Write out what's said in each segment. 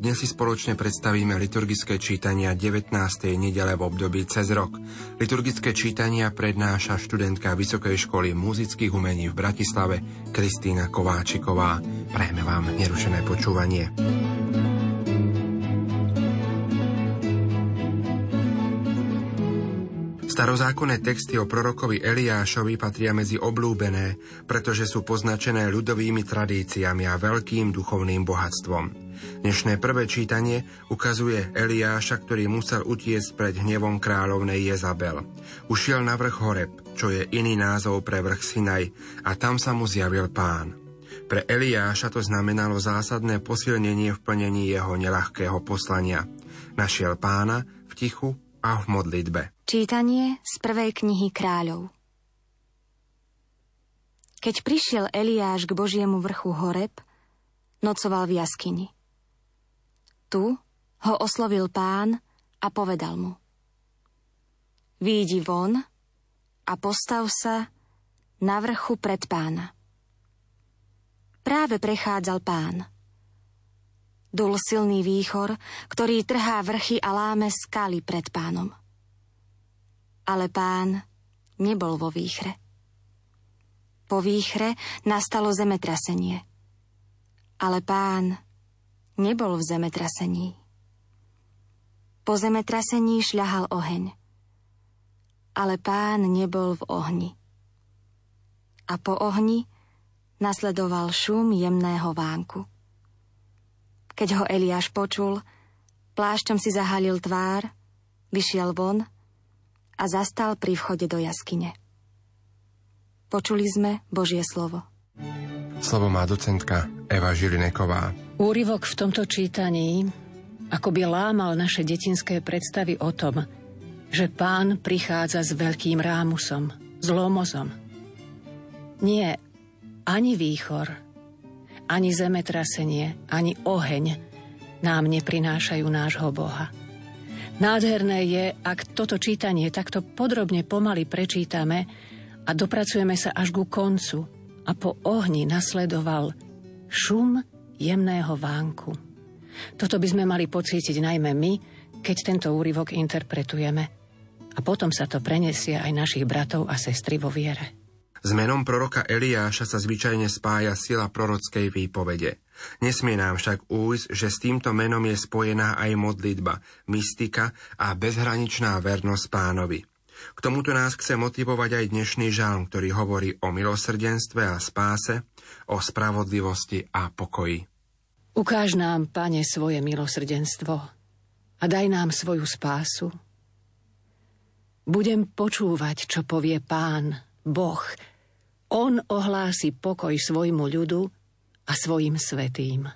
Dnes si spoločne predstavíme liturgické čítania 19. nedele v období cez rok. Liturgické čítania prednáša študentka Vysokej školy muzických umení v Bratislave Kristýna Kováčiková. Prajeme vám nerušené počúvanie. Starozákonné texty o prorokovi Eliášovi patria medzi oblúbené, pretože sú poznačené ľudovými tradíciami a veľkým duchovným bohatstvom. Dnešné prvé čítanie ukazuje Eliáša, ktorý musel utiecť pred hnevom kráľovnej Jezabel. Ušiel na vrch Horeb, čo je iný názov pre vrch Sinaj, a tam sa mu zjavil pán. Pre Eliáša to znamenalo zásadné posilnenie v plnení jeho nelahkého poslania. Našiel pána v tichu a v modlitbe. Čítanie z prvej knihy kráľov Keď prišiel Eliáš k Božiemu vrchu Horeb, nocoval v jaskyni. Tu ho oslovil pán a povedal mu Výjdi von a postav sa na vrchu pred pána. Práve prechádzal pán. Dul silný výchor, ktorý trhá vrchy a láme skaly pred pánom ale pán nebol vo výchre. Po výchre nastalo zemetrasenie. Ale pán nebol v zemetrasení. Po zemetrasení šľahal oheň. Ale pán nebol v ohni. A po ohni nasledoval šum jemného vánku. Keď ho Eliáš počul, plášťom si zahalil tvár, vyšiel von a zastal pri vchode do jaskyne. Počuli sme Božie slovo. Slovo má docentka Eva Žilineková. Úryvok v tomto čítaní ako by lámal naše detinské predstavy o tom, že pán prichádza s veľkým rámusom, s lomozom. Nie, ani výchor, ani zemetrasenie, ani oheň nám neprinášajú nášho Boha. Nádherné je, ak toto čítanie takto podrobne pomaly prečítame a dopracujeme sa až ku koncu a po ohni nasledoval šum jemného vánku. Toto by sme mali pocítiť najmä my, keď tento úryvok interpretujeme. A potom sa to prenesie aj našich bratov a sestry vo viere. S menom proroka Eliáša sa zvyčajne spája sila prorockej výpovede. Nesmie nám však újsť, že s týmto menom je spojená aj modlitba, mystika a bezhraničná vernosť pánovi. K tomuto nás chce motivovať aj dnešný žalm, ktorý hovorí o milosrdenstve a spáse, o spravodlivosti a pokoji. Ukáž nám, Pane, svoje milosrdenstvo a daj nám svoju spásu. Budem počúvať, čo povie Pán, Boh, on ohlási pokoj svojmu ľudu a svojim svetým.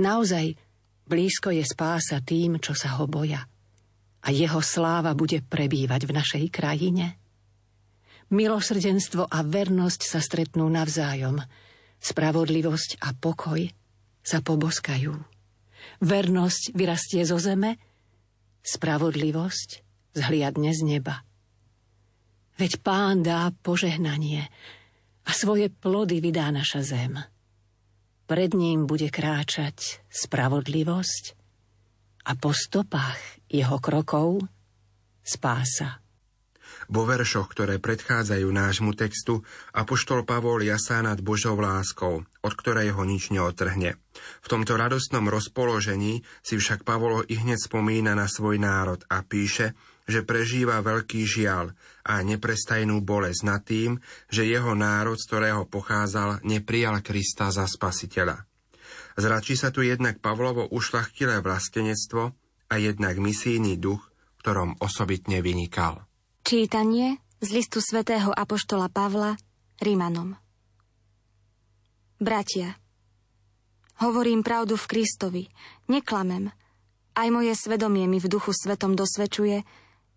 Naozaj blízko je spása tým, čo sa ho boja. A jeho sláva bude prebývať v našej krajine. Milosrdenstvo a vernosť sa stretnú navzájom. Spravodlivosť a pokoj sa poboskajú. Vernosť vyrastie zo zeme, spravodlivosť zhliadne z neba. Veď pán dá požehnanie, a svoje plody vydá naša zem. Pred ním bude kráčať spravodlivosť a po stopách jeho krokov spása. Vo veršoch, ktoré predchádzajú nášmu textu, apoštol Pavol jasá nad Božou láskou, od ktorej ho nič neotrhne. V tomto radostnom rozpoložení si však Pavol i hneď spomína na svoj národ a píše, že prežíva veľký žial a neprestajnú bolesť nad tým, že jeho národ, z ktorého pochádzal, neprijal Krista za spasiteľa. Zračí sa tu jednak Pavlovo ušlachtilé vlastenectvo a jednak misijný duch, ktorom osobitne vynikal. Čítanie z listu svätého Apoštola Pavla Rímanom Bratia, hovorím pravdu v Kristovi, neklamem. Aj moje svedomie mi v duchu svetom dosvedčuje,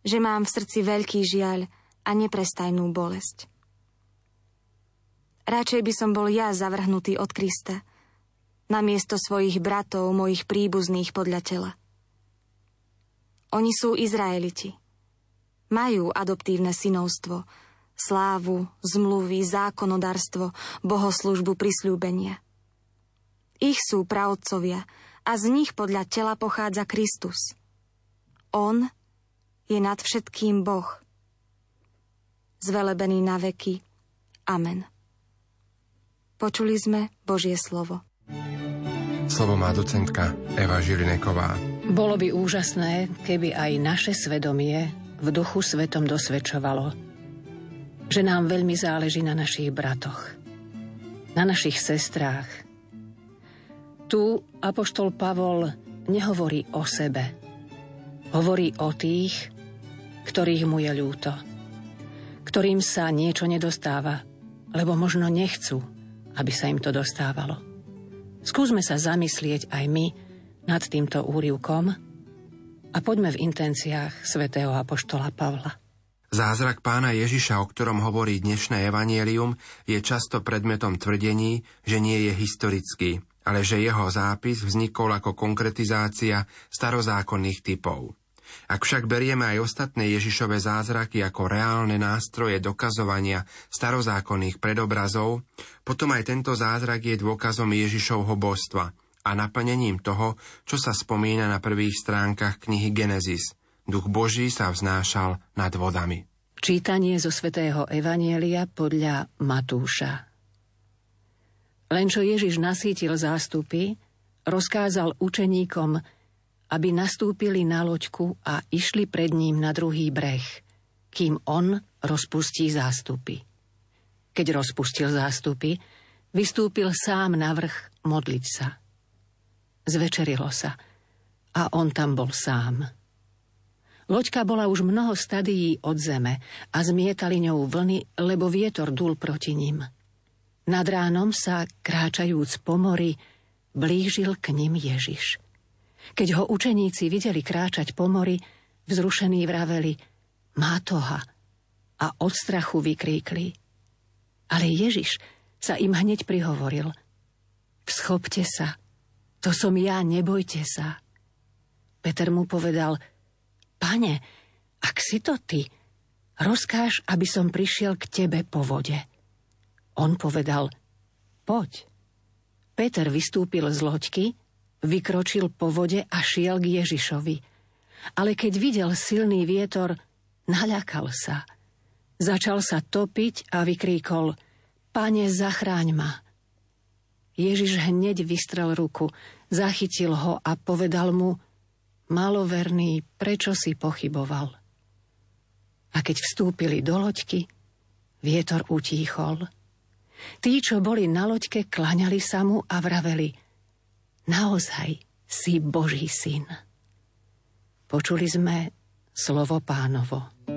že mám v srdci veľký žiaľ a neprestajnú bolesť. Radšej by som bol ja zavrhnutý od Krista, namiesto svojich bratov, mojich príbuzných podľa tela. Oni sú Izraeliti. Majú adoptívne synovstvo, slávu, zmluvy, zákonodarstvo, bohoslužbu, prisľúbenia. Ich sú pravcovia a z nich podľa tela pochádza Kristus. On je nad všetkým Boh. Zvelebený na veky. Amen. Počuli sme Božie slovo. Slovo má docentka Eva Žilineková. Bolo by úžasné, keby aj naše svedomie v duchu svetom dosvedčovalo, že nám veľmi záleží na našich bratoch, na našich sestrách. Tu apoštol Pavol nehovorí o sebe, hovorí o tých, ktorých mu je ľúto, ktorým sa niečo nedostáva, lebo možno nechcú, aby sa im to dostávalo. Skúsme sa zamyslieť aj my nad týmto úrivkom a poďme v intenciách svätého Apoštola Pavla. Zázrak pána Ježiša, o ktorom hovorí dnešné evanielium, je často predmetom tvrdení, že nie je historický, ale že jeho zápis vznikol ako konkretizácia starozákonných typov. Ak však berieme aj ostatné Ježišové zázraky ako reálne nástroje dokazovania starozákonných predobrazov, potom aj tento zázrak je dôkazom Ježišovho božstva a naplnením toho, čo sa spomína na prvých stránkach knihy Genesis. Duch Boží sa vznášal nad vodami. Čítanie zo svätého Evanielia podľa Matúša. Len čo Ježiš nasítil zástupy, rozkázal učeníkom, aby nastúpili na loďku a išli pred ním na druhý breh, kým on rozpustí zástupy. Keď rozpustil zástupy, vystúpil sám na vrch modliť sa. Zvečerilo sa a on tam bol sám. Loďka bola už mnoho stadií od zeme a zmietali ňou vlny, lebo vietor dul proti ním. Nad ránom sa, kráčajúc po mori, blížil k ním Ježiš – keď ho učeníci videli kráčať po mori, vzrušení vraveli má toha a od strachu vykríkli. Ale Ježiš sa im hneď prihovoril. Vschopte sa, to som ja, nebojte sa. Peter mu povedal, pane, ak si to ty, rozkáž, aby som prišiel k tebe po vode. On povedal, poď. Peter vystúpil z loďky, Vykročil po vode a šiel k Ježišovi. Ale keď videl silný vietor, naľakal sa. Začal sa topiť a vykríkol Pane, zachráň ma. Ježiš hneď vystrel ruku, zachytil ho a povedal mu Maloverný, prečo si pochyboval? A keď vstúpili do loďky, vietor utíchol. Tí, čo boli na loďke, klaňali sa mu a vraveli – naozaj si Boží syn. Počuli sme slovo pánovo.